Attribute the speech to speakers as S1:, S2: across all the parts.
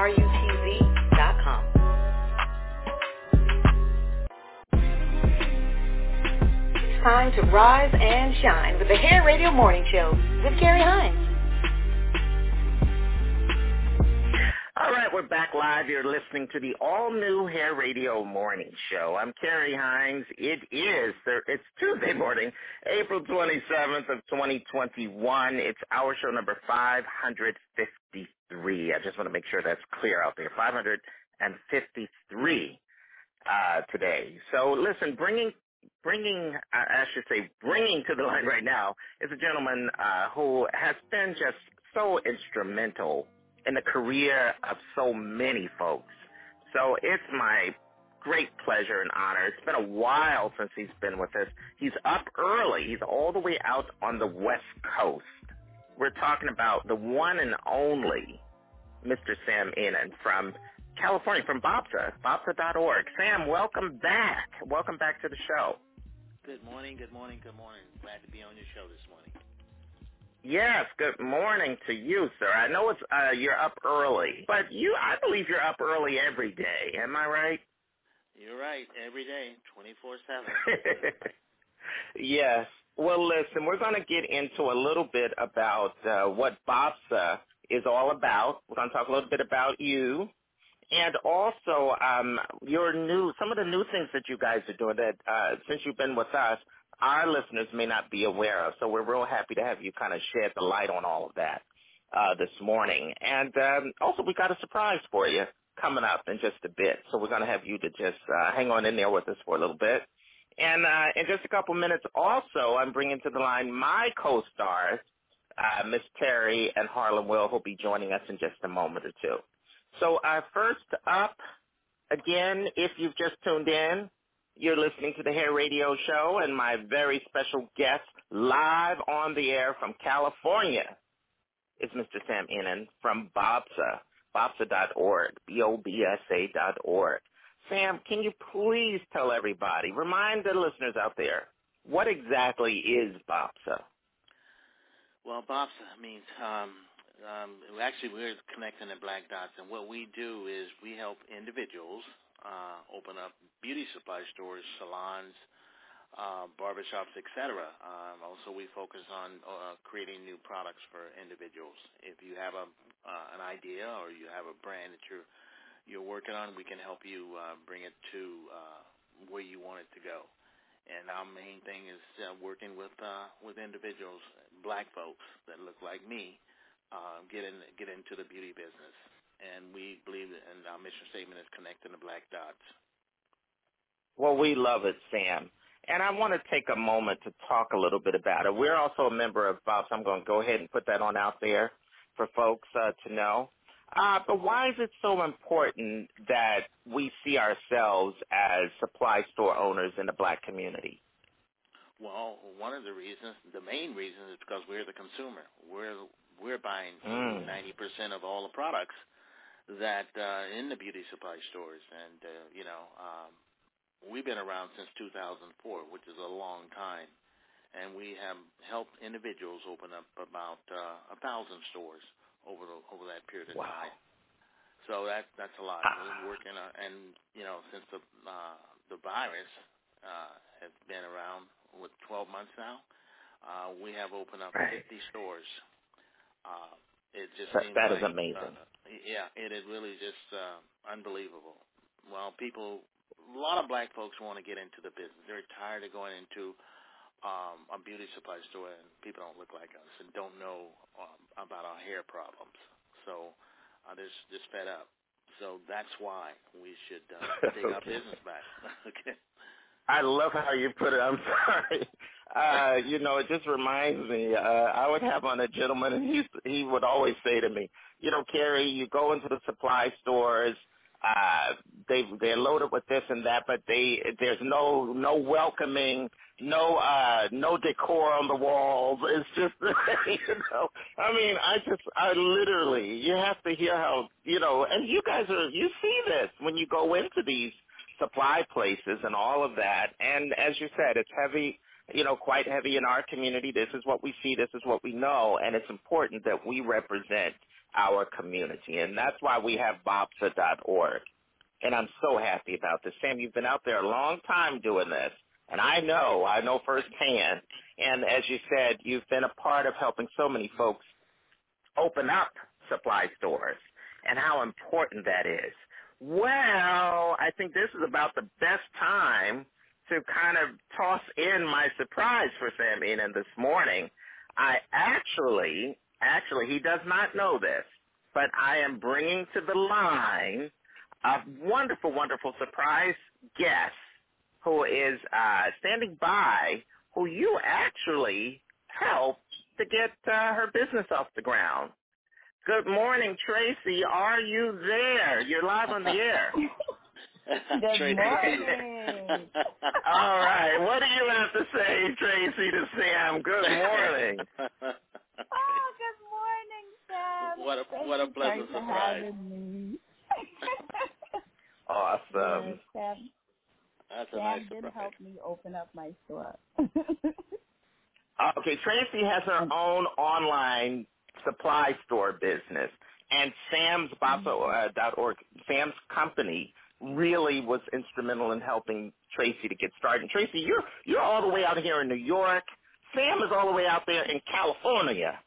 S1: R-U-T-Z.com. It's time to rise and shine with the Hair Radio Morning Show with Carrie Hines.
S2: All right, we're back live. You're listening to the all-new Hair Radio Morning Show. I'm Carrie Hines. It is, it's Tuesday morning, April 27th of 2021. It's our show number 553. I just want to make sure that's clear out there. 553 uh, today. So listen, bringing bringing, I should say, bringing to the line right now is a gentleman uh, who has been just so instrumental in the career of so many folks. So it's my great pleasure and honor. It's been a while since he's been with us. He's up early. He's all the way out on the West Coast. We're talking about the one and only Mr. Sam Ennis from California, from BOBSA, BOBSA.org. Sam, welcome back. Welcome back to the show.
S3: Good morning, good morning, good morning. Glad to be on your show this morning.
S2: Yes, good morning to you, sir. I know it's uh you're up early, but you I believe you're up early every day. Am I right?
S3: You're right, every day, 24/7.
S2: yes. Well, listen, we're going to get into a little bit about uh, what BOBSA is all about. We're going to talk a little bit about you, and also um, your new some of the new things that you guys are doing that uh, since you've been with us our listeners may not be aware of. So we're real happy to have you kind of shed the light on all of that uh, this morning. And um, also, we got a surprise for you coming up in just a bit. So we're going to have you to just uh, hang on in there with us for a little bit. And uh, in just a couple minutes, also, I'm bringing to the line my co-stars, uh, Miss Terry and Harlem Will, who'll be joining us in just a moment or two. So uh, first up, again, if you've just tuned in, you're listening to the Hair Radio Show, and my very special guest live on the air from California is Mr. Sam Ennis from BOBSA, BOBSA.org, B-O-B-S-A dot org. Sam, can you please tell everybody, remind the listeners out there, what exactly is BOBSA?
S3: Well, BOBSA means um, um, actually we're connecting the black dots, and what we do is we help individuals uh, open up beauty supply stores, salons, uh, barbershops, etc. Um, also, we focus on uh, creating new products for individuals. If you have a uh, an idea or you have a brand that you're you're working on, we can help you uh, bring it to uh, where you want it to go. And our main thing is uh, working with uh, with individuals, black folks that look like me, uh, get in get into the beauty business and we believe that and our mission statement is connecting the black dots.
S2: Well, we love it, Sam. And I want to take a moment to talk a little bit about it. We're also a member of Bob's. I'm going to go ahead and put that on out there for folks uh, to know. Uh, but why is it so important that we see ourselves as supply store owners in the black community?
S3: Well, one of the reasons, the main reason, is because we're the consumer. We're we're buying mm. 90% of all the products that uh, in the beauty supply stores, and uh, you know, um, we've been around since 2004, which is a long time, and we have helped individuals open up about uh, a thousand stores over the, over that period of
S2: wow.
S3: time. So that that's a lot. Ah. We're working on, and you know, since the uh, the virus uh, has been around with 12 months now, uh, we have opened up
S2: right.
S3: 50 stores. Uh, it just
S2: that,
S3: seems
S2: that
S3: like,
S2: is amazing.
S3: Uh, yeah, it is really just uh, unbelievable. Well, people, a lot of black folks want to get into the business. They're tired of going into um, a beauty supply store and people don't look like us and don't know um, about our hair problems. So uh, they're just fed up. So that's why we should uh, take okay. our business back. okay.
S2: I love how you put it. I'm sorry. Uh, you know, it just reminds me. Uh, I would have on a gentleman, and he he would always say to me, you know, Carrie, you go into the supply stores. Uh, they they're loaded with this and that, but they there's no no welcoming, no uh no decor on the walls. It's just you know. I mean, I just I literally you have to hear how you know, and you guys are you see this when you go into these supply places and all of that. And as you said, it's heavy, you know, quite heavy in our community. This is what we see. This is what we know. And it's important that we represent our community. And that's why we have BOBSA.org. And I'm so happy about this. Sam, you've been out there a long time doing this. And I know, I know firsthand. And as you said, you've been a part of helping so many folks open up supply stores and how important that is. Well, I think this is about the best time to kind of toss in my surprise for Sam Ennis this morning. I actually, actually, he does not know this, but I am bringing to the line a wonderful, wonderful surprise guest who is uh, standing by, who you actually helped to get uh, her business off the ground. Good morning, Tracy. Are you there? You're live on the air.
S4: Good morning.
S2: All right. What do you have to say, Tracy, to Sam? Good morning.
S4: oh, good morning, Sam.
S3: What a
S4: Thank
S3: what a pleasant surprise.
S2: Awesome.
S4: Yes,
S3: That's a
S4: Sam
S3: nice
S4: did
S3: surprise.
S4: help me open up my store.
S2: Uh, okay, Tracy has her own online supply store business, and Sam's mm-hmm. uh, dot org, Sam's company really was instrumental in helping Tracy to get started. And Tracy, you're you're all the way out here in New York. Sam is all the way out there in California.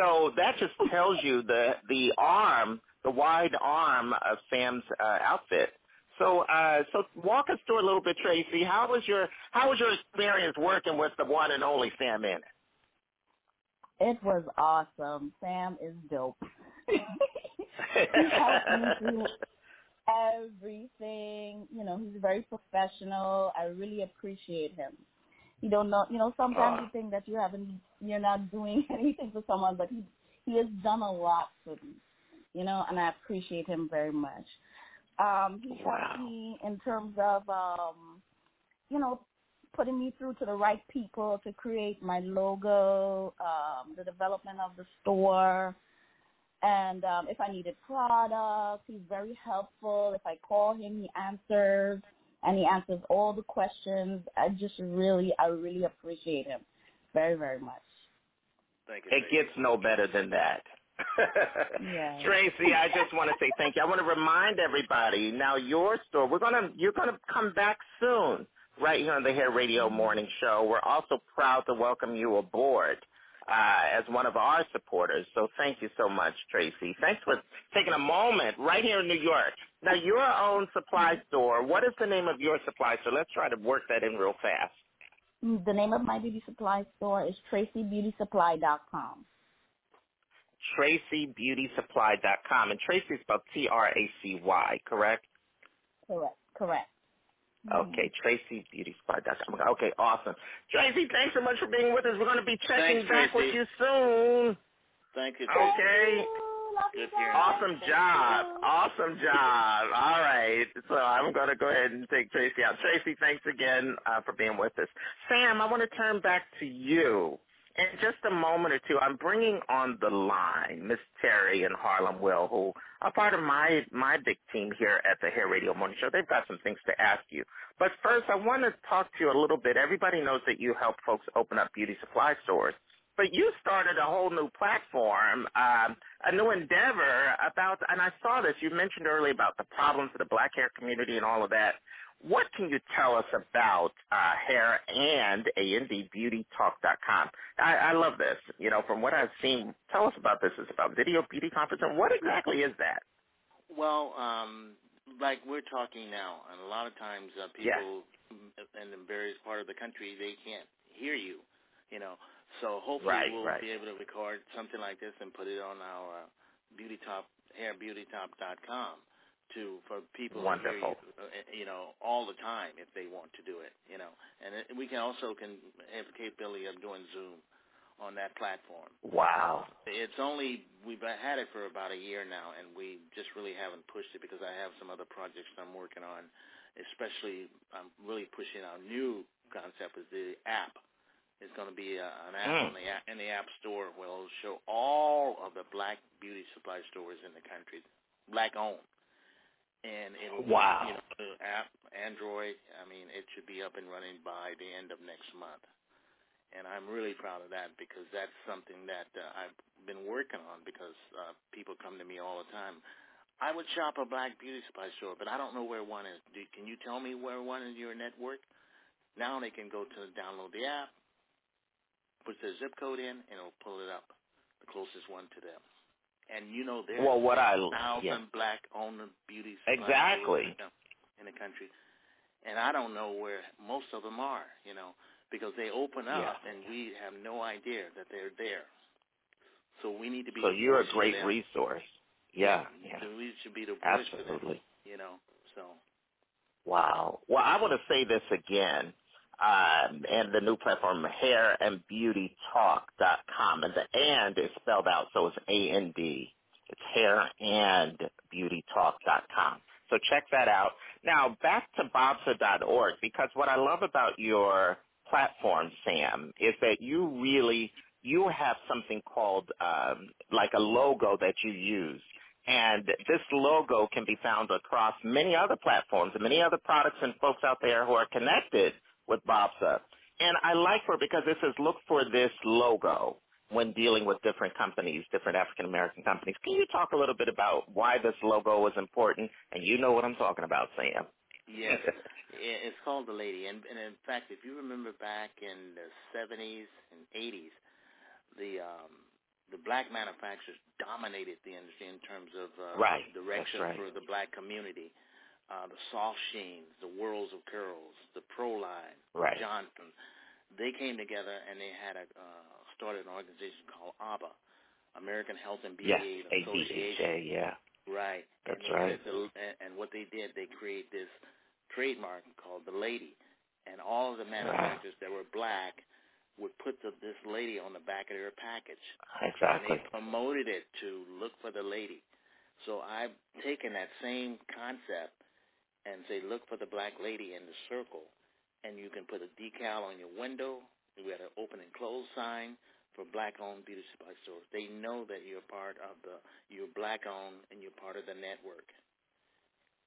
S2: So that just tells you the the arm, the wide arm of Sam's uh, outfit. So uh, so walk us through a little bit, Tracy. How was your how was your experience working with the one and only Sam Ennis?
S4: it was awesome. Sam is dope. he helped me through everything. You know, he's very professional. I really appreciate him. You don't know, you know, sometimes
S2: Ah.
S4: you think that you haven't, you're not doing anything for someone, but he he has done a lot for me. You know, and I appreciate him very much. Um, he
S2: Wow.
S4: helped me in terms of, um, you know, putting me through to the right people to create my logo, um, the development of the store, and um, if I needed products, he's very helpful. If I call him, he answers, and he answers all the questions. I just really, I really appreciate him very, very much.
S3: Thank you.
S2: It
S3: Tracy.
S2: gets no better than that.
S4: Yeah.
S2: Tracy, I just want to say thank you. I want to remind everybody now your store. We're gonna you're gonna come back soon, right here on the Hair Radio Morning Show. We're also proud to welcome you aboard uh, as one of our supporters. So thank you so much, Tracy. Thanks for taking a moment right here in New York. Now your own supply store. What is the name of your supply store? Let's try to work that in real fast.
S4: The name of my beauty supply store is TracyBeautySupply.com.
S2: TracyBeautySupply.com. And Tracy is spelled T-R-A-C-Y, correct?
S4: Correct. Correct.
S2: Okay, TracyBeautySupply.com. Okay, awesome. Tracy, thanks so much for being with us. We're going to be checking
S3: Thanks,
S2: back with you soon.
S3: Thank you.
S2: Okay.
S3: Tracy.
S4: Love you
S3: Good.
S2: Awesome
S4: Thank
S2: job. Awesome job. All right. So I'm going to go ahead and take Tracy out. Tracy, thanks again uh, for being with us. Sam, I want to turn back to you. In just a moment or two, I'm bringing on the line Miss Terry and Harlem Will, who are part of my my big team here at the Hair Radio Morning Show. They've got some things to ask you. But first, I want to talk to you a little bit. Everybody knows that you help folks open up beauty supply stores. But you started a whole new platform, um, a new endeavor about, and I saw this. You mentioned earlier about the problems of the black hair community and all of that. What can you tell us about uh, hair and andbeautytalk.com? I, I love this. You know, from what I've seen, tell us about this. It's about video beauty conference. And what exactly is that?
S3: Well, um, like we're talking now, and a lot of times uh,
S2: Yeah.
S3: people in the various part of the country they can't hear you, you know. So hopefully
S2: Right,
S3: we'll
S2: right.
S3: be able to record something like this and put it on our uh, beauty top hairbeautytop.com to for people
S2: Wonderful.
S3: to hear you, uh, you know, all the time if they want to do it, you know. And it, we can also can have the capability of doing Zoom on that platform.
S2: Wow.
S3: It's only we've had it for about a year now, and we just really haven't pushed it because I have some other projects I'm working on. Especially, I'm really pushing our new concept is the app. It's going to be uh, an app
S2: Mm.
S3: on the app, in the app store where it'll show all of the black beauty supply stores in the country, black owned, and it'll
S2: Wow.
S3: you know the app Android. I mean, it should be up and running by the end of next month and I'm really proud of that because that's something that uh, I've been working on because uh, people come to me all the time. I would shop a black beauty supply store, but I don't know where one is. Do, can you tell me where one is in your network? Now they can go to download the app, put their zip code in, and it'll pull it up, the closest one to them. And you know there's
S2: well, what I
S3: thousand
S2: yeah.
S3: black-owned beauty
S2: exactly
S3: in the country, and I don't know where most of them are. You know, because they open up
S2: Yeah.
S3: and we have no idea that they're there. So we need to be.
S2: So you're a great resource. Yeah, yeah,
S3: So we should be the voice for them.
S2: absolutely.
S3: You know, so
S2: Wow. Well, I want to say this again. Um, and the new platform, hairandbeautytalk.com. And the and is spelled out, so it's A-N-D. It's hairandbeautytalk.com. So check that out. Now, back to bobsa.org, because what I love about your platform, Sam, is that you really, you have something called um, like a logo that you use. And this logo can be found across many other platforms and many other products and folks out there who are connected with Bobsa. And I like her because it says look for this logo when dealing with different companies, different African American companies. Can you talk a little bit about why this logo is important? And you know what I'm talking about, Sam.
S3: yes, it's called the lady. And, and in fact, if you remember back in the 70s and 80s, the um, the black manufacturers dominated the industry in terms of uh,
S2: Right,
S3: direction
S2: right.
S3: for the black community. Uh, the soft sheens, the worlds of curls, the pro line,
S2: Right.
S3: Johnson, they came together and they had a uh, started an organization called ABBA, American Health and Beauty
S2: Yes,
S3: Association.
S2: ABHA, yeah.
S3: Right.
S2: That's
S3: and
S2: right.
S3: The, and- and what they did, they created this trademark called the Lady, and all of the manufacturers that were black would put the, this lady on the back of their package,
S2: Exactly.
S3: and they promoted it to look for the lady. So I've taken that same concept and say look for the black lady in the circle, and you can put a decal on your window. We had an open and close sign for black-owned beauty supply stores. They know that you're part of the you're black-owned and you're part of the network.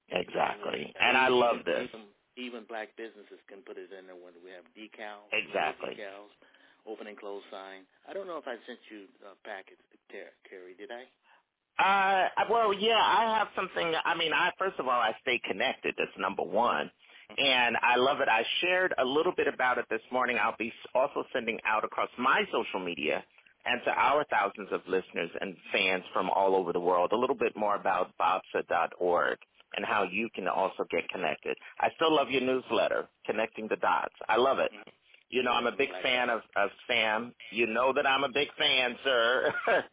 S2: Exactly.
S3: Even-
S2: And I love this.
S3: Even, even black businesses can put it in there when we have decals.
S2: Exactly.
S3: Decals, open and close sign. I don't know if I sent you a packet, Carrie. Did I?
S2: Uh, well, yeah, I have something. I mean, I first of all, I stay connected. That's number one, and I love it. I shared a little bit about it this morning. I'll be also sending out across my social media and to our thousands of listeners and fans from all over the world a little bit more about bobsa.org and how you can also get connected. I still love your newsletter, Connecting the Dots. I love it. You know, I'm a big fan of, of Sam. You know that I'm a big fan, sir.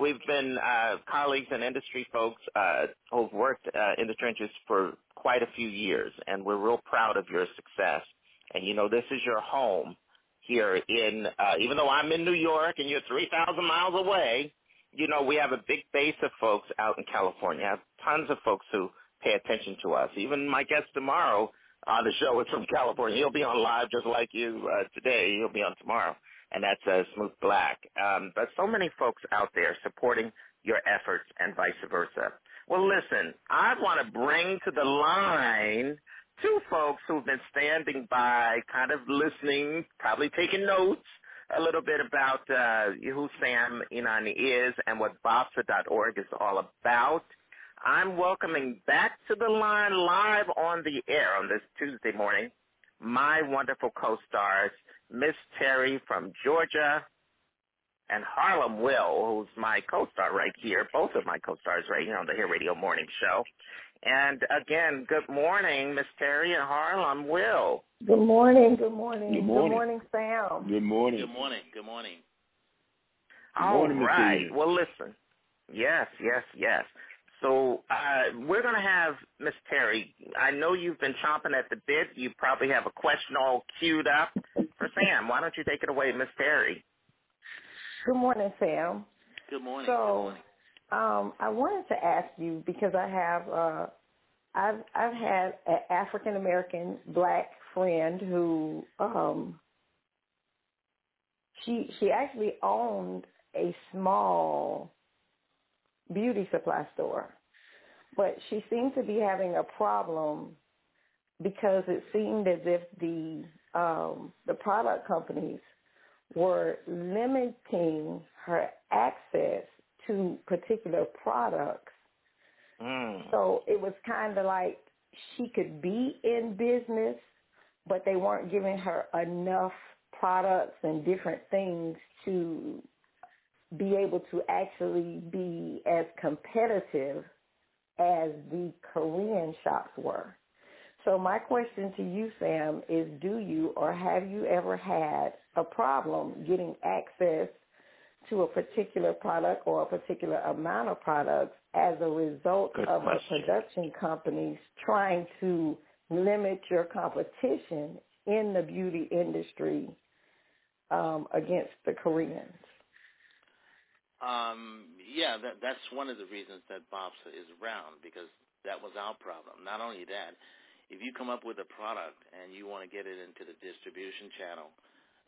S2: We've been uh, colleagues and industry folks uh, who've worked uh, in the trenches for quite a few years, and we're real proud of your success. And you know, this is your home here in, uh, even though I'm in New York and you're 3,000 miles away, you know, we have a big base of folks out in California. Have tons of folks who pay attention to us. Even my guest tomorrow on the show is from California. He'll be on live just like you uh, today. He'll be on tomorrow and that's uh, Smooth Black. Um, but so many folks out there supporting your efforts and vice versa. Well, listen, I want to bring to the line two folks who've been standing by, kind of listening, probably taking notes a little bit about uh, who Sam Inani is and what BOBSA.org is all about. I'm welcoming back to the line live on the air on this Tuesday morning my wonderful co-stars, Miss Terry from Georgia and Harlem Will, who's my co-star right here, both of my co-stars right here on the Hair Radio Morning Show. And again, good morning, Miss Terry and Harlem Will.
S5: Good morning. Good morning.
S6: Good morning.
S5: Sam.
S6: Good morning.
S3: Good morning. Good morning.
S2: All
S6: morning,
S2: right.
S6: Ian.
S2: Well, listen. Yes, yes, yes. So uh, we're going to have Miss Terry. I know you've been chomping at the bit. You probably have a question all queued up for Sam. Why don't you take it away, Miss Terry?
S5: Good morning, Sam.
S3: Good morning.
S5: So,
S3: Good morning.
S5: Um, I wanted to ask you because I have uh, I've I've had an African American black friend who um, she she actually owned a small beauty supply store, but she seemed to be having a problem because it seemed as if the um, the product companies were limiting her access to particular products.
S2: Mm.
S5: So it was kind of like she could be in business, but they weren't giving her enough products and different things to be able to actually be as competitive as the Korean shops were. So my question to you, Sam, is do you or have you ever had a problem getting access to a particular product or a particular amount of products as a result
S2: Good
S5: of
S2: question.
S5: the production companies trying to limit your competition in the beauty industry um, against the Koreans?
S3: Um, yeah, that, that's one of the reasons that BOBSA is around because that was our problem. Not only that, if you come up with a product and you want to get it into the distribution channel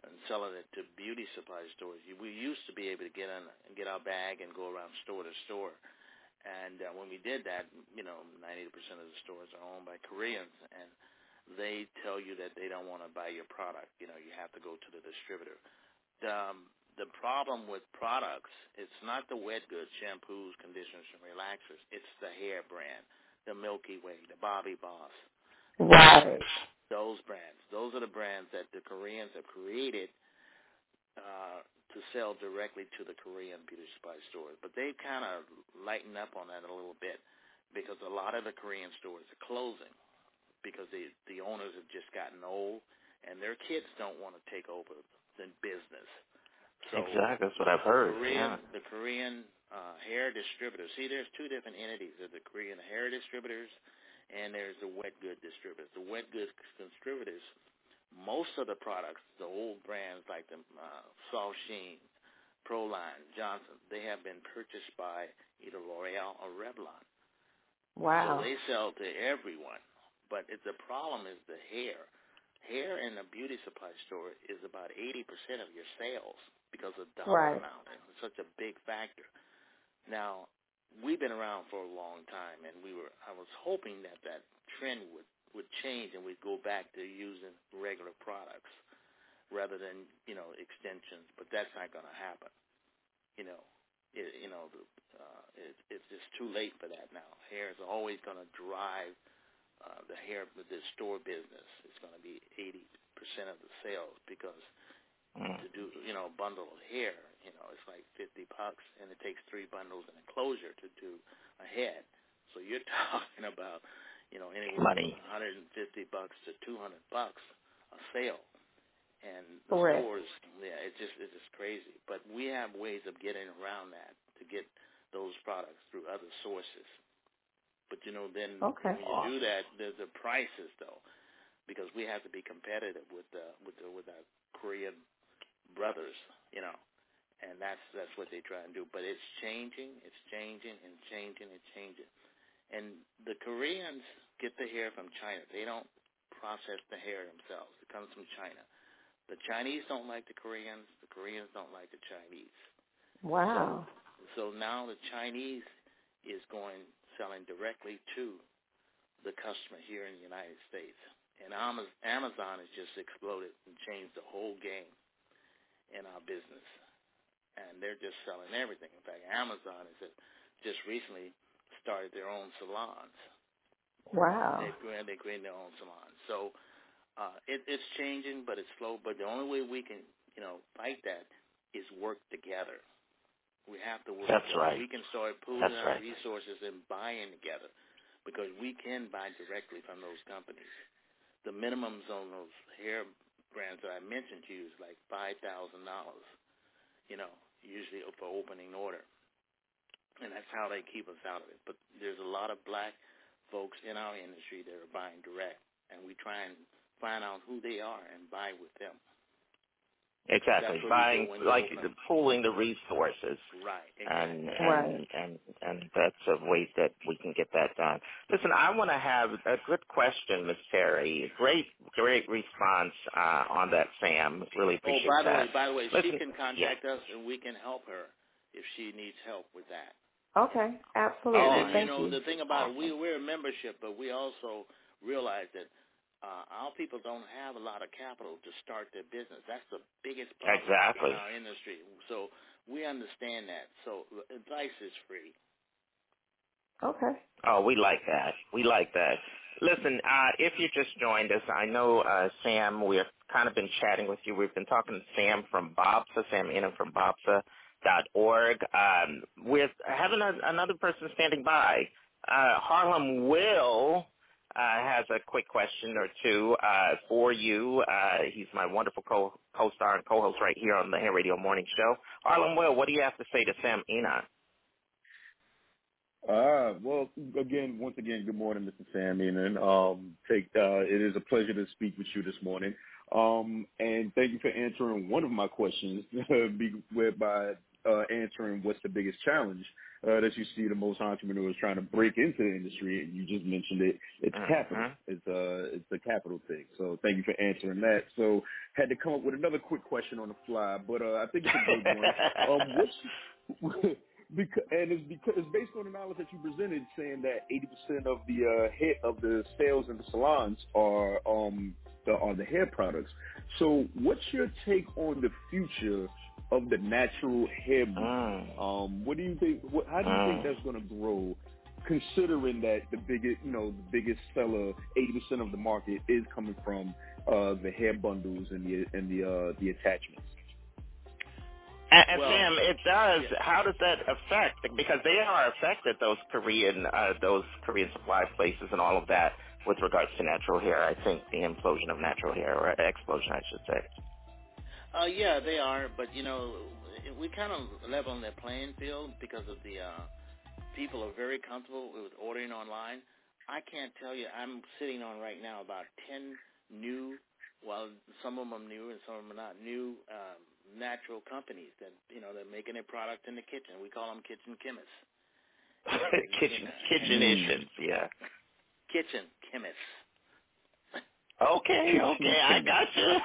S3: and selling it to beauty supply stores, we used to be able to get in and get our bag and go around store to store. And uh, when we did that, you know, 90% of the stores are owned by Koreans, and they tell you that they don't want to buy your product. You know, you have to go to the distributor. The, um, the problem with products, it's not the wet goods, shampoos, conditioners, and relaxers. It's the hair brand, the Milky Way, the Bobbi Boss.
S5: Right.
S3: Those brands. Those are the brands that the Koreans have created uh, to sell directly to the Korean beauty supply stores. But they've kind of lighten up on that a little bit because a lot of the Korean stores are closing because the the owners have just gotten old and their kids don't want to take over the business. So
S2: exactly, that's what I've heard.
S3: Korean,
S2: yeah.
S3: the Korean uh, hair distributors. See, there's two different entities: there's the Korean hair distributors, and there's the wet good distributors. The wet good distributors, most of the products, the old brands like the uh, Soft Sheen, Proline, Johnson, they have been purchased by either L'Oreal or Revlon.
S5: Wow.
S3: So they sell to everyone. But it, the problem is the hair. Hair in a beauty supply store is about 80% of your sales because of dollar
S5: Right.
S3: amount. It's such a big factor. Now, we've been around for a long time, and we were. I was hoping that that trend would would change, and we'd go back to using regular products rather than you know extensions. But that's not going to happen. You know, it, you know, the, uh, it, it's just too late for that now. Hair is always going to drive uh, the hair, the store business. It's going to be 80% of the sales because
S2: Mm.
S3: to do, you know, a bundle of hair, you know, it's like 50 bucks, and it takes three bundles and a closure to do a head. So you're talking about, you know, anywhere
S2: Money.
S3: from 150 bucks to 200 bucks a sale. And the
S5: Correct.
S3: stores, yeah, it's just it's just crazy. But we have ways of getting around that to get those products through other sources. But you know, then
S5: Okay.
S3: when you do that, there's the prices though, because we have to be competitive with the with the with our Korean brothers, you know, and that's that's what they try and do. But it's changing, it's changing, and changing, and changing. And the Koreans get the hair from China. They don't process the hair themselves. It comes from China. The Chinese don't like the Koreans. The Koreans don't like the Chinese.
S5: Wow.
S3: So now the Chinese is going selling directly to the customer here in the United States. And Amazon has just exploded and changed the whole game in our business. And they're just selling everything. In fact, Amazon has just recently started their own salons.
S5: Wow.
S3: They created, they created their own salons. So uh, it, it's changing, but it's slow. But the only way we can, you know, fight that is work together. We have to work
S2: That's
S3: together.
S2: right.
S3: We can start pooling
S2: That's
S3: our
S2: right.
S3: resources and buying together because we can buy directly from those companies. The minimums on those hair brands that I mentioned to you is like five thousand dollars. You know, usually for opening order, and that's how they keep us out of it. But there's a lot of black folks in our industry that are buying direct, and we try and find out who they are and buy with them.
S2: Exactly.
S3: That's what we do
S2: Buying like the pooling the resources.
S3: Right.
S2: and
S3: Exactly.
S2: and,
S5: Right.
S2: and and that's a way that we can get that done. Listen, I want to have a good question, Miss Terry. Great, great response uh, on that, Sam. Really appreciate
S3: Oh,
S2: appreciate
S3: by the
S2: that.
S3: way, by the way, she can contact us and we can help her if she needs help with that.
S5: Okay. Absolutely.
S2: Oh,
S3: and then,
S5: Thank
S3: you know,
S5: you.
S3: the thing about it, we we're a membership, but we also realize that uh, our people don't have a lot of capital to start their business. That's the biggest problem
S2: exactly.
S3: in our industry. So we understand that. So advice is free.
S5: Okay.
S2: Oh, we like that. We like that. Listen, uh, if you just joined us, I know uh, Sam. We've kind of been chatting with you. We've been talking to Sam from BOBSA, Sam Inham from BOBSA.org. Um, with having a, another person standing by, uh, Harlem Will uh, has a quick question or two uh, for you. Uh, he's my wonderful co- co-star and co-host right here on the Hair Radio Morning Show. Harlem Will, what do you have to say to Sam Ina?
S6: Uh, well, again, once again, good morning, Mr. Sam Ennis. Um, take, uh, it is a pleasure to speak with you this morning. Um, and thank you for answering one of my questions, by uh, answering what's the biggest challenge uh, that you see the most entrepreneurs trying to break into the industry. And you just mentioned it. It's
S2: uh-huh.
S6: capital. It's uh, it's the capital thing. So thank you for answering that. So had to come up with another quick question on the fly, but uh, I think it's a good one. um, what's because, and it's because it's based on the knowledge that you presented, saying that 80% of the uh, hit of the sales in the salons are um the, are the hair products. So, what's your take on the future of the natural hair movement?
S2: Mm.
S6: Um, what do you think? What, how do you
S2: Mm.
S6: think that's going to grow? Considering that the biggest, you know, the biggest seller, 80% of the market is coming from uh, the hair bundles and the and the uh, the attachments.
S2: And, and
S3: Well,
S2: Sam, it does.
S3: yeah.
S2: How does that affect? Because they are affected those Korean, uh, those Korean supply places and all of that with regards to natural hair. I think the implosion of natural hair, or explosion, I should say.
S3: Uh, yeah, they are, but you know, we kind of level on their playing field because of the uh, people are very comfortable with ordering online. I can't tell you. I'm sitting on right now about ten new, well, some of them are new and some of them are not new um, natural companies that you know they're making their product in the kitchen. We call them kitchen chemists.
S2: kitchen, kitchenicians, yeah.
S3: Kitchen chemists.
S2: Okay, okay, I got you.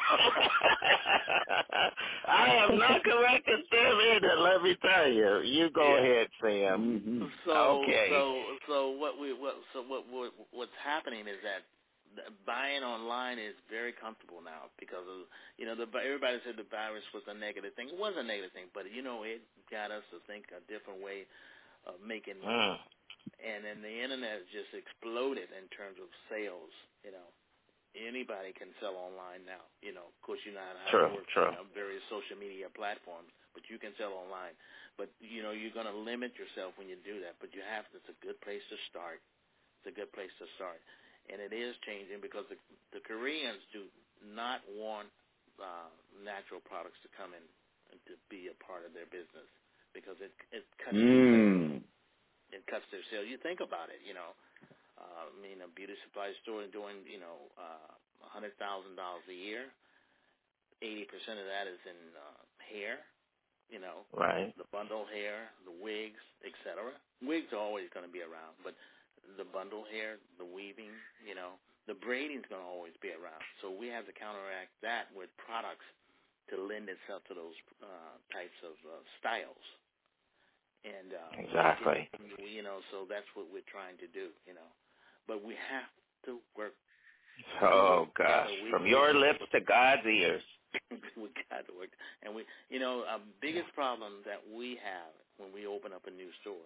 S2: I am not corrected Sam either, let me tell you. You go
S3: Yeah.
S2: ahead, Sam.
S6: Mm-hmm.
S3: So
S2: Okay.
S3: so so what we what so what, what what's happening is that buying online is very comfortable now because of you know the everybody said the virus was a negative thing. It was a negative thing, but you know it got us to think a different way of making money.
S2: Mm.
S3: And then the internet just exploded in terms of sales. You know, anybody can sell online now. You know, of course you know how to
S2: True,
S3: work you know, various social media platforms, but you can sell online. But you know, you're going to limit yourself when you do that. But you have to. It's a good place to start. It's a good place to start, and it is changing because the the Koreans do not want uh, natural products to come in and to be a part of their business because it it cuts their sales.
S6: Mm.
S3: It cuts their sales. You think about it, you know. Uh, I mean, a beauty supply store doing, you know, uh, a hundred thousand dollars a year. Eighty percent of that is in uh, hair. You know,
S2: Right.
S3: the bundle hair, the wigs, etc. Wigs are always going to be around, but the bundle hair, the weaving, you know, the braiding's going to always be around. So we have to counteract that with products to lend itself to those uh, types of uh, styles. And uh,
S2: Exactly.
S3: you know, so that's what we're trying to do. You know, but we have to work.
S2: Oh gosh,
S3: we-
S2: from your lips to God's ears.
S3: we got to work, and we, you know, our biggest problem that we have when we open up a new store,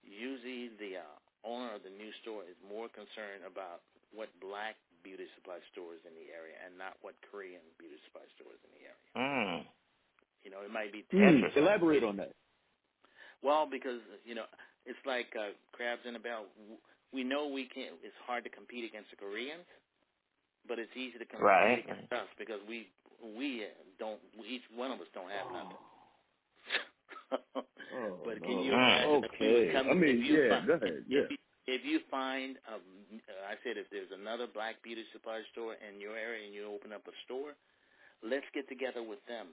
S3: usually the uh, owner of the new store is more concerned about what black beauty supply stores in the area and not what Korean beauty supply stores in the area.
S2: Mm.
S3: You know, it might be
S6: Mm.
S2: Interesting.
S6: Elaborate on that.
S3: Well, because you know, it's like uh, crabs in a barrel. We know we can't. It's hard to compete against the Koreans, but it's easy to compete
S2: Right.
S3: against us because we we uh, don't. Each one of us don't have nothing.
S6: Oh,
S3: but can you imagine if you come,
S6: I mean,
S3: if you
S6: yeah,
S3: find,
S6: go ahead. Yeah.
S3: If, you, if you find, um, uh, I said, if there's another black beauty supply store in your area and you open up a store, let's get together with them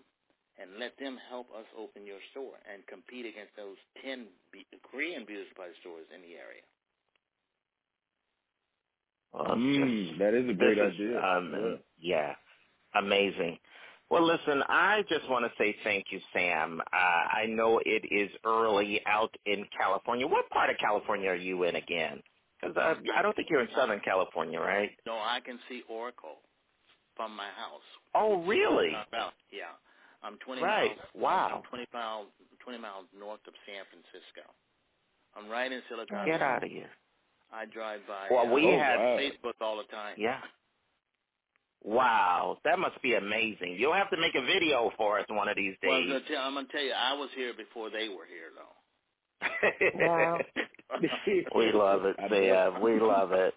S3: and let them help us open your store and compete against those 10 be- Korean beauty supply stores in the area.
S2: Well,
S6: Mm, that is a great
S2: this is,
S6: idea.
S2: Um, yeah, amazing. Well, listen, I just want to say thank you, Sam. Uh, I know it is early out in California. What part of California are you in again? Because uh, I don't think you're in Southern California, right?
S3: No, I can see Oracle from my house.
S2: Oh, really?
S3: Yeah. I'm 20
S2: right.
S3: miles.
S2: Wow.
S3: 20 miles, 20 miles north of San Francisco. I'm right in Silicon Valley.
S2: Get
S3: Valley.
S2: out of here.
S3: I drive by.
S2: Well, we
S3: have
S2: had
S3: Facebook all the time.
S2: Yeah. Wow, that must be amazing. You'll have to make a video for us one of these days.
S3: Well, I'm gonna tell, I'm gonna tell you, I was here before they were here, though.
S5: Wow.
S2: we love it, Sam. We love it.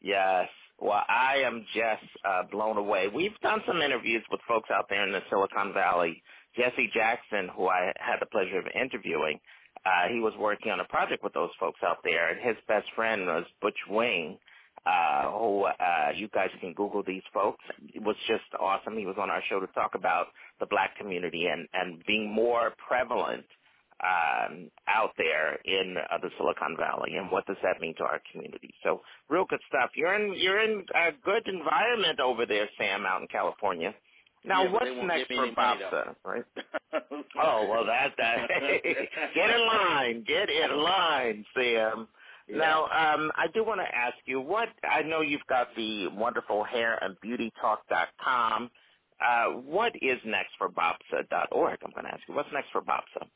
S2: Yes. Well, I am just uh, blown away. We've done some interviews with folks out there in the Silicon Valley. Jesse Jackson, who I had the pleasure of interviewing, uh, he was working on a project with those folks out there, and his best friend was Butch Wing, uh, who uh, you guys can Google these folks. It was just awesome. He was on our show to talk about the black community and, and being more prevalent um, out there in uh, the Silicon Valley, and what does that mean to our community? So, real good stuff. You're in you're in a good environment over there, Sam, out in California. Now,
S3: yeah,
S2: what's next for BOBSA, right? oh, well, that, that get in line, get in line, Sam. Yeah. Now, um, I do want to ask you what I know you've got the wonderful hair and beauty talk.com. Uh, what is next for BOBSA.org? I'm going to ask you, what's next for BOBSA?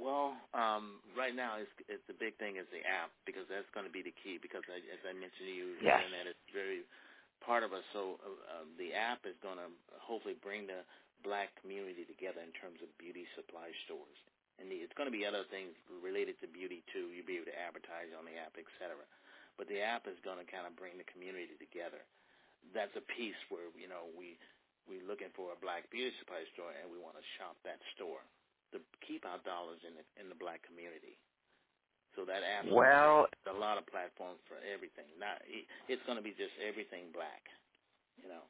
S3: Well, um, right now, it's, it's the big thing is the app because that's going to be the key. Because I, as I mentioned to you,
S2: yes.
S3: internet is very part of us. So uh, uh, the app is going to hopefully bring the black community together in terms of beauty supply stores. And the, it's going to be other things related to beauty too. You'll be able to advertise on the app, etc. But the app is going to kind of bring the community together. That's a piece where you know we we're looking for a black beauty supply store and we want to shop that store to keep our dollars in the in the black community. So that app
S2: well,
S3: a lot of platforms for everything. Not it's going to be just everything black, you know.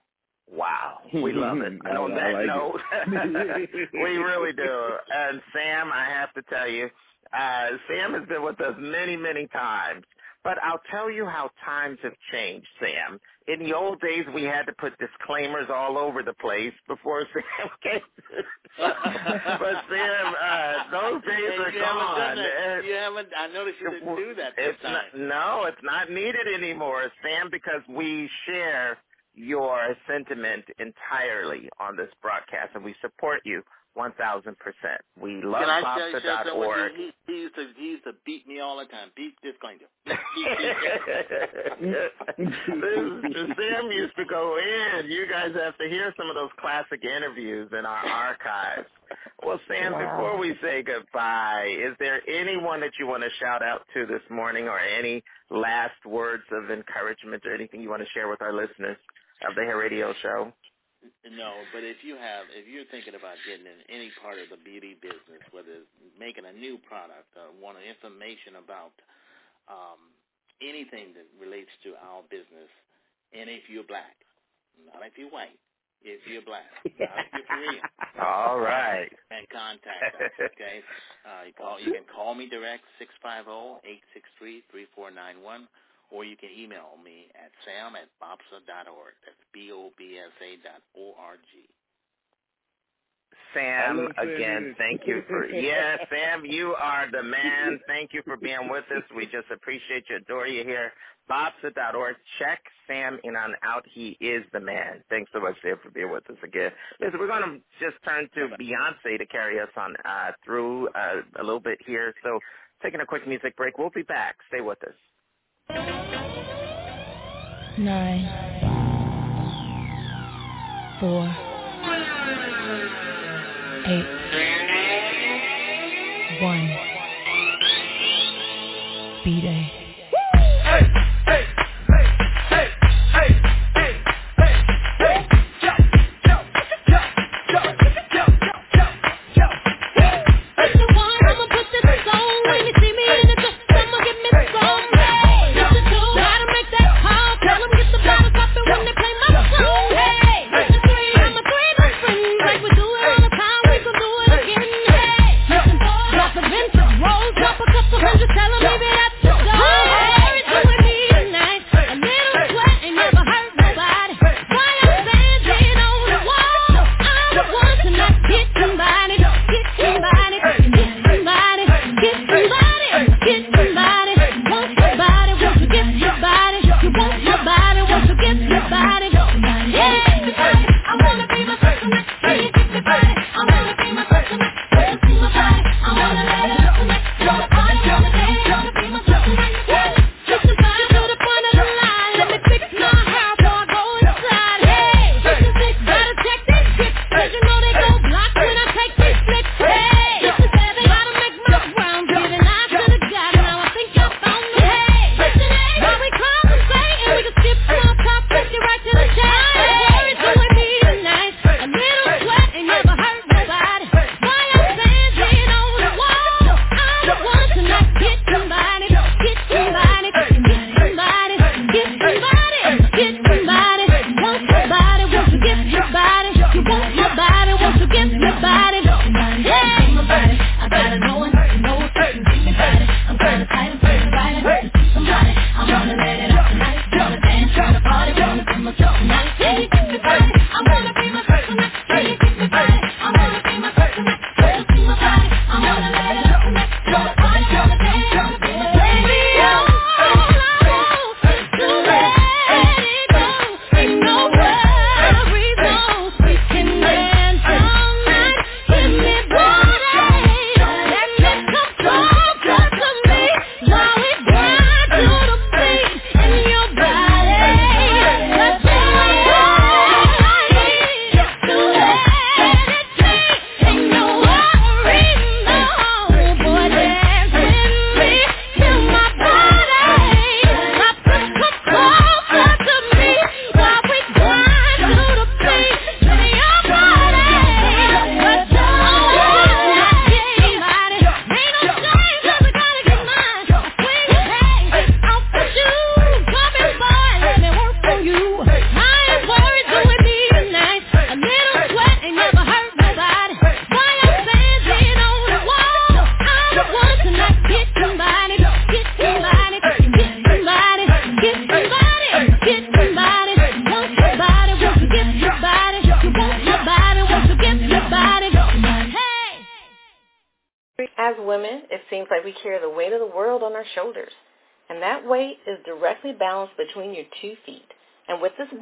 S2: Wow, we love it. And on that
S6: like
S2: note, we really do. And Sam, I have to tell you, uh, Sam has been with us many, many times. But I'll tell you how times have changed, Sam. In the old days, we had to put disclaimers all over the place before Sam came. but Sam, uh, those days
S3: and
S2: are
S3: you
S2: gone.
S3: Haven't done that. You haven't. I noticed you didn't do that this
S2: it's
S3: time.
S2: Not, no, it's not needed anymore, Sam, because we share your sentiment entirely on this broadcast, and we support you one thousand percent. We love
S3: Can I tell you something?
S2: org.
S3: He, he, used to he used to beat me all the time. Beat disclaimer.
S2: Sam used to go in. You guys have to hear some of those classic interviews in our archives. Well, Sam,
S5: Wow.
S2: before we say goodbye, is there anyone that you want to shout out to this morning, or any last words of encouragement, or anything you want to share with our listeners of the Hair Radio Show?
S3: No, but if you have, if you're thinking about getting in any part of the beauty business, whether it's making a new product or want information about um, anything that relates to our business, and if you're black, not if you're white, if you're black, not if you're Korean,
S2: All right.
S3: and contact us. Okay, uh, you, call, you can call me direct six five zero eight six three three four nine one or you can email me at sam at bobsa.org. That's B-O-B-S-A dot O-R-G.
S2: Sam,
S6: Sam
S2: again, thank you for yeah, Sam, you are the man. Thank you for being with us. We just appreciate you, adore you here. Bobsa.org. Check Sam in on out. He is the man. Thanks so much, Sam, for being with us again. Listen, we're going to just turn to Beyonce to carry us on uh, through uh, a little bit here. So, taking a quick music break. We'll be back. Stay with us.
S7: Nine, four, eight, one. B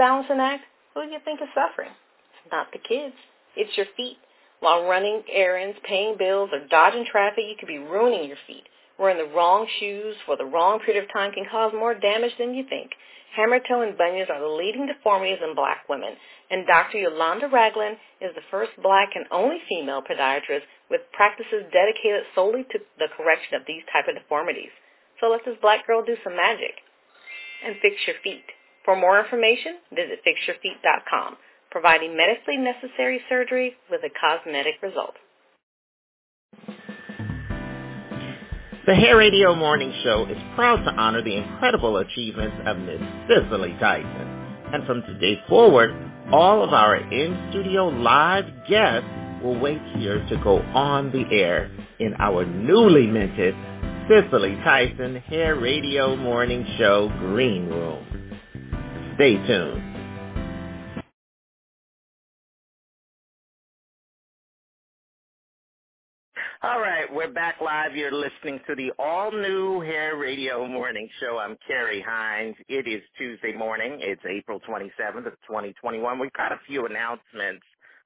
S1: balancing act, who do you think is suffering? It's not the kids. It's your feet. While running errands, paying bills, or dodging traffic, you could be ruining your feet. Wearing the wrong shoes for the wrong period of time can cause more damage than you think. Hammer toe and bunions are the leading deformities in black women, and Dr. Yolanda Ragland is the first black and only female podiatrist with practices dedicated solely to the correction of these type of deformities. So let this black girl do some magic and fix your feet. For more information, visit fixyourfeet.com, providing medically necessary surgery with a cosmetic result.
S2: The Hair Radio Morning Show is proud to honor the incredible achievements of Miss Cicely Tyson. And from today forward, all of our in-studio live guests will wait here to go on the air in our newly minted Cicely Tyson Hair Radio Morning Show Green Room. Stay tuned. All right, we're back live. You're listening to the all-new Hair Radio Morning Show. I'm Carrie Hines. It is Tuesday morning. It's April 27th of 2021. We've got a few announcements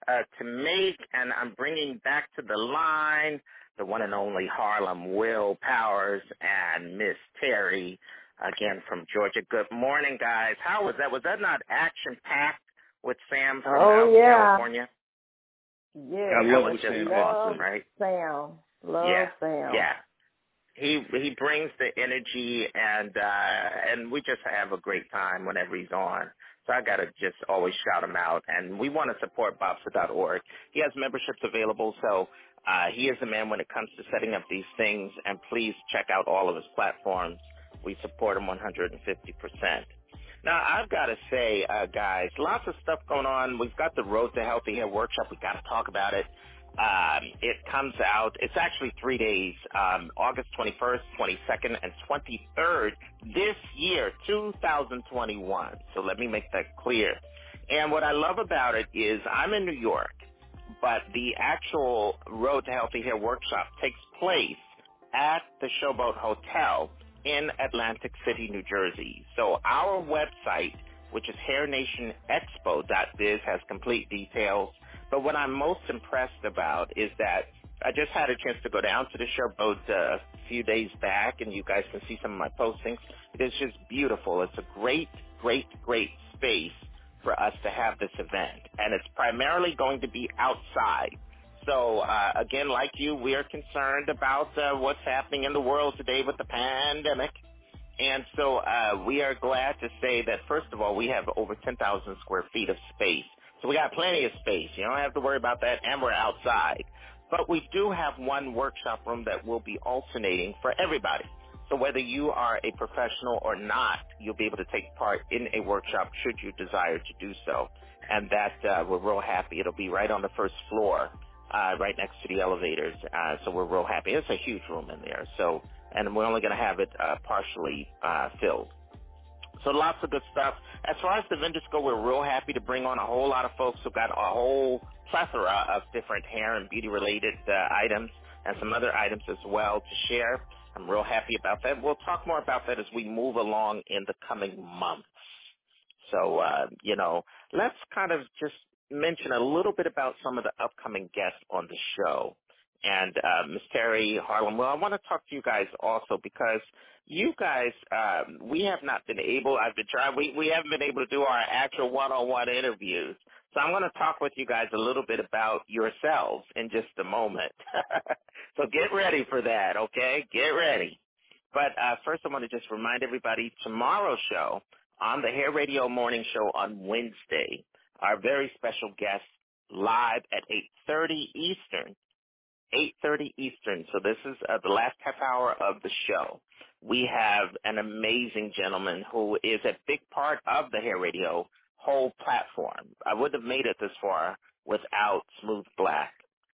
S2: uh, to make, and I'm bringing back to the line the one and only Harlem Will Powers and Miss Terry, again from Georgia. Good morning, guys. How was that? Was that not action-packed with Sam from
S5: oh, yeah.
S2: California?
S5: Yeah,
S6: I love
S2: was just
S6: Sam.
S2: awesome, right?
S5: Sam. Love
S2: yeah,
S5: Sam.
S2: yeah. He he brings the energy and uh and we just have a great time whenever he's on. So I gotta just always shout him out. And we want to support Bobsa.org. He has memberships available, so uh he is the man when it comes to setting up these things. And please check out all of his platforms. We support them 150 percent. Now, I've got to say, uh, guys, lots of stuff going on. We've got the Road to Healthy Hair Workshop. We've got to talk about it. Um, it comes out, it's actually three days, um, August 21st, 22nd, and 23rd this year, 2021. So let me make that clear. And what I love about it is I'm in New York, but the actual Road to Healthy Hair Workshop takes place at the Showboat Hotel in Atlantic City, New Jersey. So our website, which is hairnationexpo.biz, has complete details. But what I'm most impressed about is that I just had a chance to go down to the showboat uh, a few days back, and you guys can see some of my postings. It is just beautiful. It's a great, great, great space for us to have this event, and it's primarily going to be outside. So uh, again, like you, we are concerned about uh, what's happening in the world today with the pandemic. And so uh, we are glad to say that, first of all, we have over 10,000 square feet of space. So we got plenty of space. You don't have to worry about that, and we're outside. But we do have one workshop room that will be alternating for everybody. So whether you are a professional or not, you'll be able to take part in a workshop should you desire to do so. And that uh, we're real happy. It'll be right on the first floor uh, right next to the elevators. Uh, so we're real happy. It's a huge room in there. So, and we're only going to have it uh, partially uh, filled. So lots of good stuff. As far as the vendors go, we're real happy to bring on a whole lot of folks who've got a whole plethora of different hair and beauty related uh, items and some other items as well to share. I'm real happy about that. We'll talk more about that as we move along in the coming months. So, uh, you know, let's kind of just mention a little bit about some of the upcoming guests on the show. And uh, Ms. Terry Harlem Will, I want to talk to you guys also because you guys, um, we have not been able, I've been trying, we, we haven't been able to do our actual one-on-one interviews. So I'm going to talk with you guys a little bit about yourselves in just a moment. so get ready for that, okay? Get ready. But uh, first I want to just remind everybody tomorrow's show on the Hair Radio Morning Show on Wednesday, our very special guest live at 8.30 Eastern. 8.30 Eastern. So this is uh, the last half hour of the show. We have an amazing gentleman who is a big part of the Hair Radio whole platform. I wouldn't have made it this far without Smooth Black.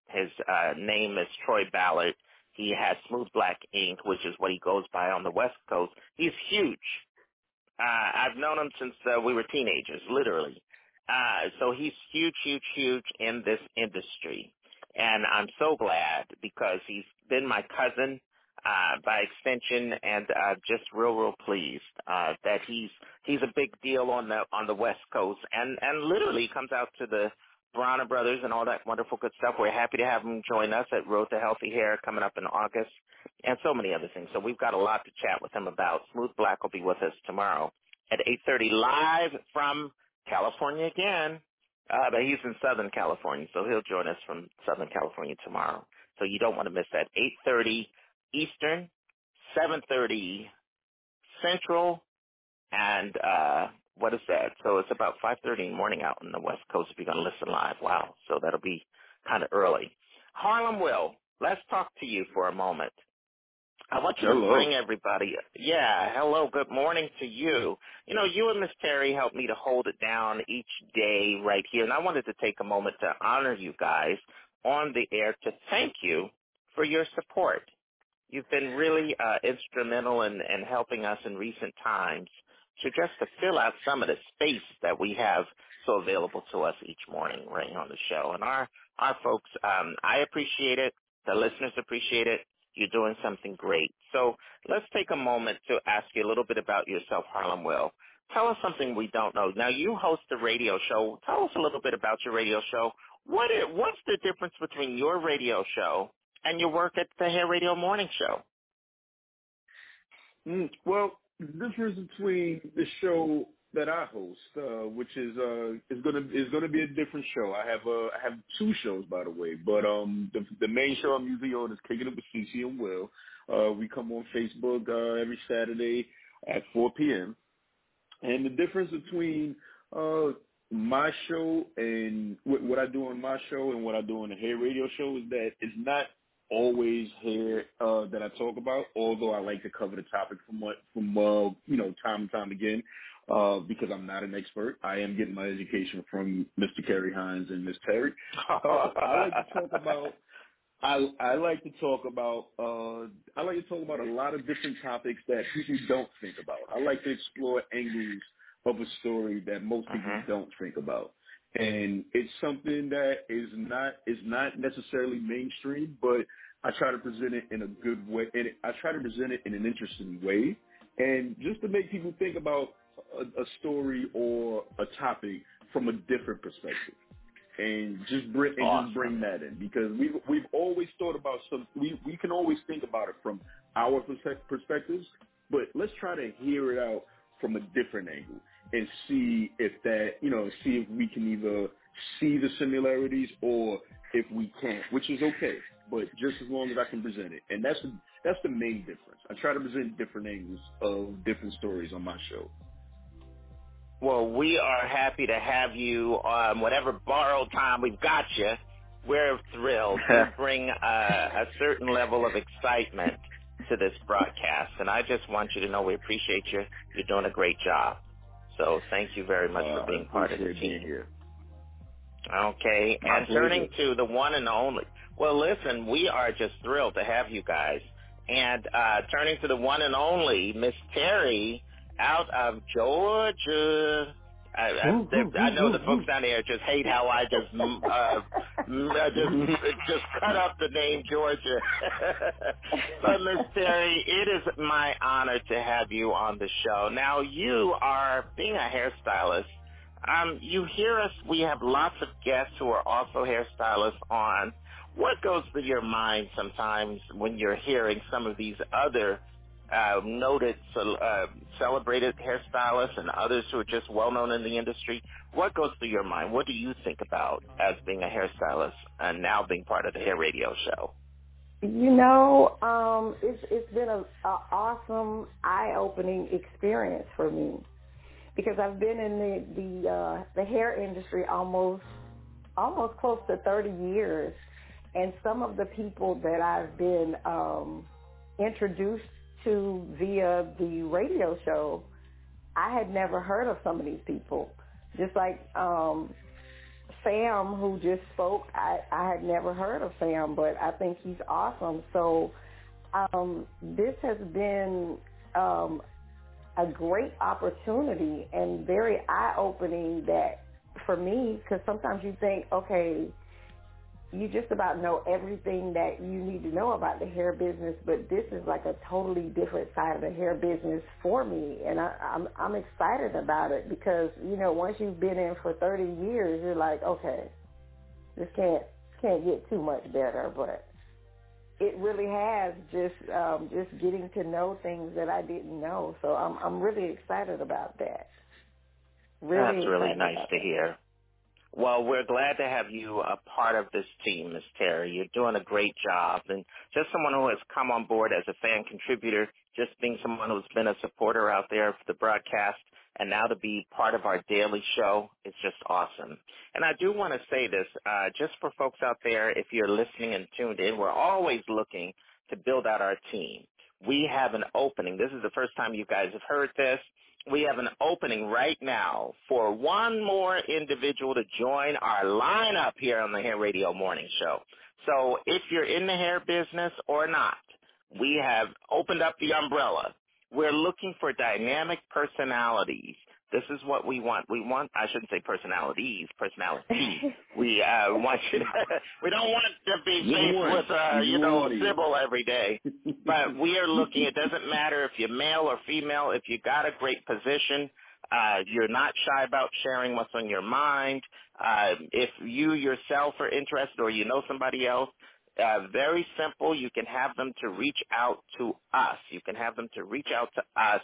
S2: His uh, name is Troy Ballard. He has Smooth Black Inc., which is what he goes by on the West Coast. He's huge. Uh, I've known him since uh, we were teenagers, literally. Uh, so he's huge, huge, huge in this industry. and I'm so glad because he's been my cousin uh, by extension, and uh, just real, real pleased uh, that he's he's a big deal on the on the West Coast, and and literally comes out to the Bronner Brothers and all that wonderful good stuff. We're happy to have him join us at Road to Healthy Hair coming up in August, and so many other things. So we've got a lot to chat with him about. Smooth Black will be with us tomorrow at 8:30 live from California again. Uh, but he's in Southern California, so he'll join us from Southern California tomorrow. So you don't want to miss that. 8:30 Eastern, 7:30 Central, and uh, what is that? So it's about 5:30 in the morning out in the West Coast if you're going to listen live. Wow, so that'll be kind of early. Harlem Will, let's talk to you for a moment. I want you
S6: hello.
S2: to bring everybody. Yeah, hello, good morning to you. You know, you and Miss Terry helped me to hold it down each day right here, and I wanted to take a moment to honor you guys on the air to thank you for your support. You've been really uh, instrumental in, in helping us in recent times to just to fill out some of the space that we have so available to us each morning right on the show. And our our folks, um, I appreciate it. The listeners appreciate it. You're doing something great. So let's take a moment to ask you a little bit about yourself, Harlem Will. Tell us something we don't know. Now you host a radio show. Tell us a little bit about your radio show. What is, what's the difference between your radio show and your work at the Hair Radio Morning Show?
S6: Mm, well, the difference between the show that I host, uh, which is uh, is gonna is gonna be a different show. I have uh, I have two shows by the way, but um, the the main show I'm usually on is Kicking It with CC and Will. Uh, we come on Facebook uh, every Saturday at 4 p.m. And the difference between uh, my show and what, what I do on my show and what I do on the hair radio show is that it's not always hair uh, that I talk about, although I like to cover the topic from what from uh, you know time and time again. Uh, because I'm not an expert, I am getting my education from Mr. Carrie Hines and Miss Terry. Uh, I like to talk about I I like to talk about uh I like to talk about a lot of different topics that people don't think about. I like to explore angles of a story that most people
S2: Mhm.
S6: don't think about. And it's something that is not is not necessarily mainstream, but I try to present it in a good way and I try to present it in an interesting way and just to make people think about a, a story or a topic from a different perspective and just bring and
S2: Awesome.
S6: just bring that in because we've we've always thought about some we we can always think about it from our perspec- perspectives, but let's try to hear it out from a different angle and see if that you know see if we can either see the similarities or if we can't, which is okay. But just as long as I can present it, and that's the, that's the main difference. I try to present different angles of different stories on my show.
S2: Well, we are happy to have you on whatever borrowed time we've got you. We're thrilled. You bring uh, a certain level of excitement to this broadcast, and I just want you to know we appreciate you. You're doing a great job. So thank you very much
S6: Uh,
S2: for being part of the team.
S6: here.
S2: Okay,
S6: My
S2: and turning to the one and only. Well, listen, we are just thrilled to have you guys. And uh, turning to the one and only Miss Terry out of Georgia. I, I,
S5: Ooh, ooh,
S2: I
S5: ooh,
S2: know the folks down there just hate how I just uh, I just just cut off the name Georgia. but Miss Terry, it is my honor to have you on the show. Now you are being a hairstylist. Um, you hear us. We have lots of guests who are also hairstylists on. What goes through your mind sometimes when you're hearing some of these other uh, noted, uh, celebrated hairstylists and others who are just well known in the industry? What goes through your mind? What do you think about as being a hairstylist and now being part of the hair radio show?
S5: You know, um, it's it's been a, a awesome, eye opening experience for me because I've been in the the uh, the hair industry almost almost close to thirty years, and some of the people that I've been um, introduced to via the radio show, I had never heard of some of these people. Just like um, Sam, who just spoke, I, I had never heard of Sam, but I think he's awesome. So um, this has been um, a great opportunity and very eye-opening that for me, because sometimes you think, okay, you just about know everything that you need to know about the hair business, but this is like a totally different side of the hair business for me, and I, I'm I'm excited about it because you know once you've been in for 30 years, you're like, okay, this can't can't get too much better, but it really has just um, just getting to know things that I didn't know. So I'm I'm really excited about that. Really
S2: That's really nice to hear. Well, we're glad to have you a part of this team, Miss Terry. You're doing a great job. And just someone who has come on board as a fan contributor, just being someone who's been a supporter out there for the broadcast, and now to be part of our daily show is just awesome. And I do want to say this, uh, just for folks out there, if you're listening and tuned in, we're always looking to build out our team. We have an opening. This is the first time you guys have heard this we have an opening right now for one more individual to join our lineup here on the Hair Radio Morning Show. So if you're in the hair business or not, we have opened up the umbrella. We're looking for dynamic personalities. This is what we want. We want, I shouldn't say personalities, personality. we uh, want you to, we don't want to be
S6: You
S2: faced
S6: want-
S2: with, uh,
S6: you
S2: you know, sybil every day but we are looking. It doesn't matter if you're male or female. If you got a great position, uh, you're not shy about sharing what's on your mind. Uh, if you yourself are interested or you know somebody else, uh, very simple. You can have them to reach out to us. You can have them to reach out to us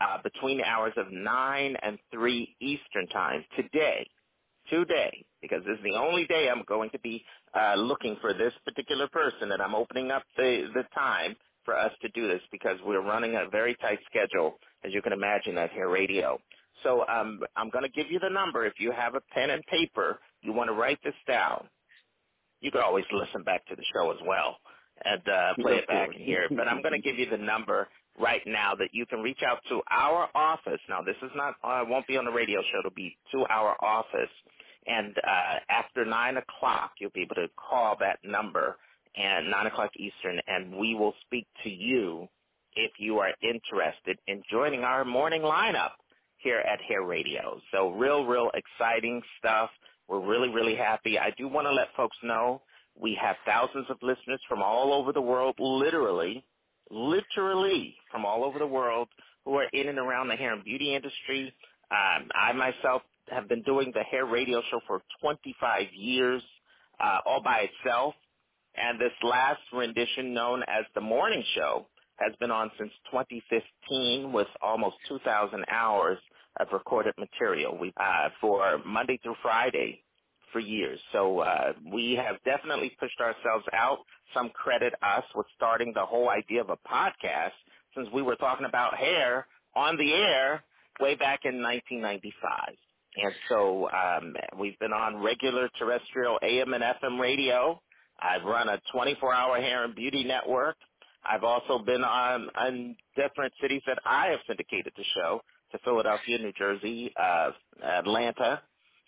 S2: uh, between the hours of 9 and 3 Eastern Time today. Today, because this is the only day I'm going to be uh, looking for this particular person, and I'm opening up the, the time for us to do this because we're running a very tight schedule, as you can imagine, at Hair Radio. So um, I'm going to give you the number. If you have a pen and paper, you want to write this down. You can always listen back to the show as well and uh, play it back
S6: course.
S2: and hear it. But I'm going to give you the number right now that you can reach out to our office. Now, this is not, uh, won't be on the radio show. It'll be to our office. And uh, after 9 o'clock, you'll be able to call that number and 9 o'clock Eastern, and we will speak to you if you are interested in joining our morning lineup here at Hair Radio. So real, real exciting stuff. We're really, really happy. I do want to let folks know we have thousands of listeners from all over the world, literally, literally from all over the world who are in and around the hair and beauty industry. Um, I myself have been doing the hair radio show for 25 years, uh, all by itself. And this last rendition, known as the morning show, has been on since 2015 with almost 2,000 hours of recorded material. We uh, for Monday through Friday for years. So uh, we have definitely pushed ourselves out. Some credit us with starting the whole idea of a podcast since we were talking about hair on the air way back in 1995. And so um, we've been on regular terrestrial AM and FM radio. I've run a 24-hour hair and beauty network. I've also been on in different cities that I have syndicated the show to Philadelphia, New Jersey, uh, Atlanta,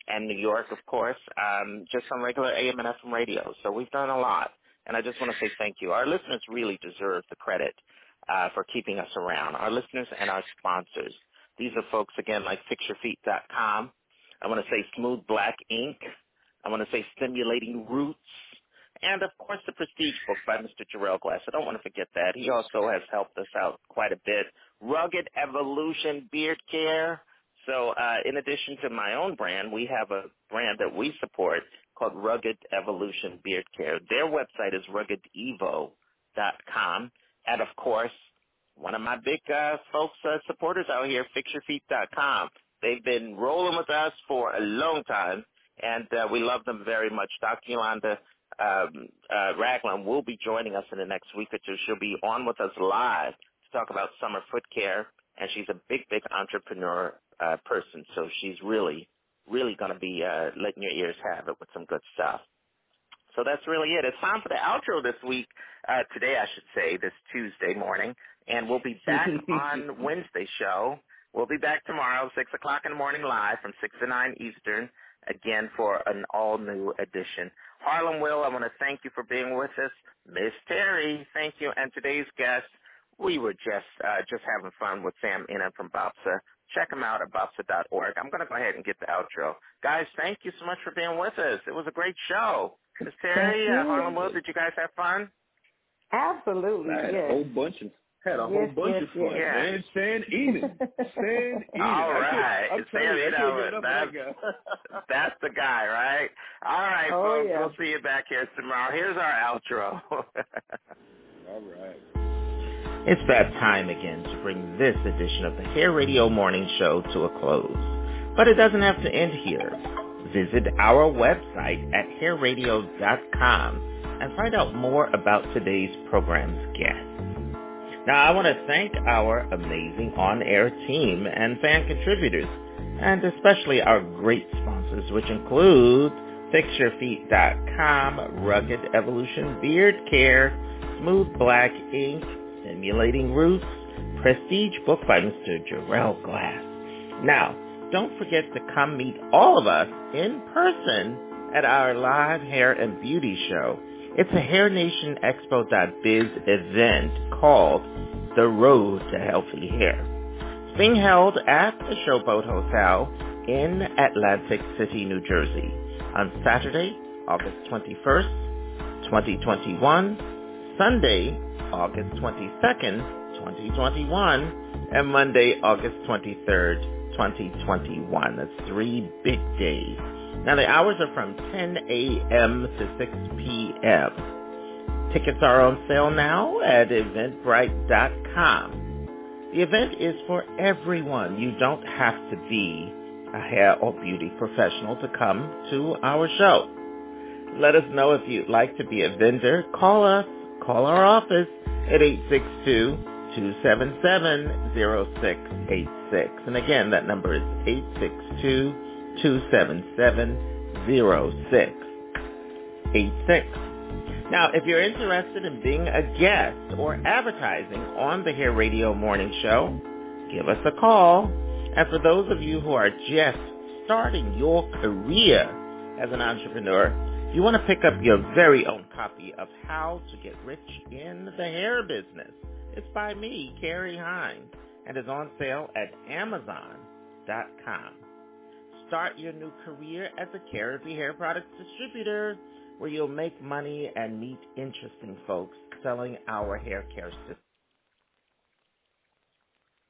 S2: and New York, of course, um, just on regular AM and FM radio. So we've done a lot. And I just want to say thank you. Our listeners really deserve the credit uh, for keeping us around. Our listeners and our sponsors. These are folks, again, like FixYourFeet.com. I want to say Smooth Black Ink. I want to say Stimulating Roots. And, of course, the Prestige book by Mr. Jarrell Glass. I don't want to forget that. He also has helped us out quite a bit. Rugged Evolution Beard Care. So uh, in addition to my own brand, we have a brand that we support called Rugged Evolution Beard Care. Their website is ruggedevo.com. And, of course, one of my big uh, folks, uh, supporters out here, FixYourFeet.com. They've been rolling with us for a long time, and uh, we love them very much. Dr. Yolanda um, uh, Ragland will be joining us in the next week or two. She'll be on with us live to talk about summer foot care, and she's a big, big entrepreneur uh, person, so she's really, really going to be uh, letting your ears have it with some good stuff. So that's really it. It's time for the outro this week, uh, today I should say, this Tuesday morning, and we'll be back on Wednesday show. We'll be back tomorrow, 6 o'clock in the morning live from 6 to 9 Eastern, again for an all-new edition. Harlem Will, I want to thank you for being with us. Miss Terry, thank you. And today's guest, we were just uh, just having fun with Sam Ennis from BOBSA. Check him out at BOBSA.org. I'm going to go ahead and get the outro. Guys, thank you so much for being with us. It was a great show. Miss Terry, uh, Harlem Will, did you guys have fun?
S5: Absolutely,
S6: I had
S5: yes.
S6: a whole bunch of had a
S5: Yes,
S6: whole bunch
S5: yes,
S6: of fun,
S2: yes.
S6: man. San Eden, San Eden.
S2: All
S6: I can't-
S2: right.
S6: I'm
S2: San
S6: telling you, I
S2: Eden,
S6: can't get enough of that guy.
S2: That's the guy, right? All right,
S5: Oh,
S2: folks.
S5: yeah.
S2: We'll see you back here tomorrow. Here's our outro.
S6: All right.
S2: It's that time again to bring this edition of the Hair Radio Morning Show to a close. But it doesn't have to end here. Visit our website at hairradio.com and find out more about today's program's guests. Now, I want to thank our amazing on-air team and fan contributors, and especially our great sponsors, which include FixYourFeet.com, Rugged Evolution Beard Care, Smooth Black Ink, Stimulating Roots, Prestige Book by Mr. Jarrell Glass. Now, don't forget to come meet all of us in person at our live hair and beauty show. It's a HairNationExpo.biz event called The Road to Healthy Hair. It's being held at the Showboat Hotel in Atlantic City, New Jersey on Saturday, August 21st, 2021, Sunday, August 22nd, 2021, and Monday, August 23rd, 2021. That's three big days. Now the hours are from 10 a.m. to 6 p.m. Tickets are on sale now at eventbrite.com. The event is for everyone. You don't have to be a hair or beauty professional to come to our show. Let us know if you'd like to be a vendor. Call us. Call our office at 862-277-0686. And again, that number is 862-277-0686. Now, if you're interested in being a guest or advertising on the Hair Radio Morning Show, give us a call. And for those of you who are just starting your career as an entrepreneur, you want to pick up your very own copy of How to Get Rich in the Hair Business. It's by me, Carrie Hines, and is on sale at Amazon.com. Start your new career as a Caribbean hair products distributor where you'll make money and meet interesting folks selling our hair care systems.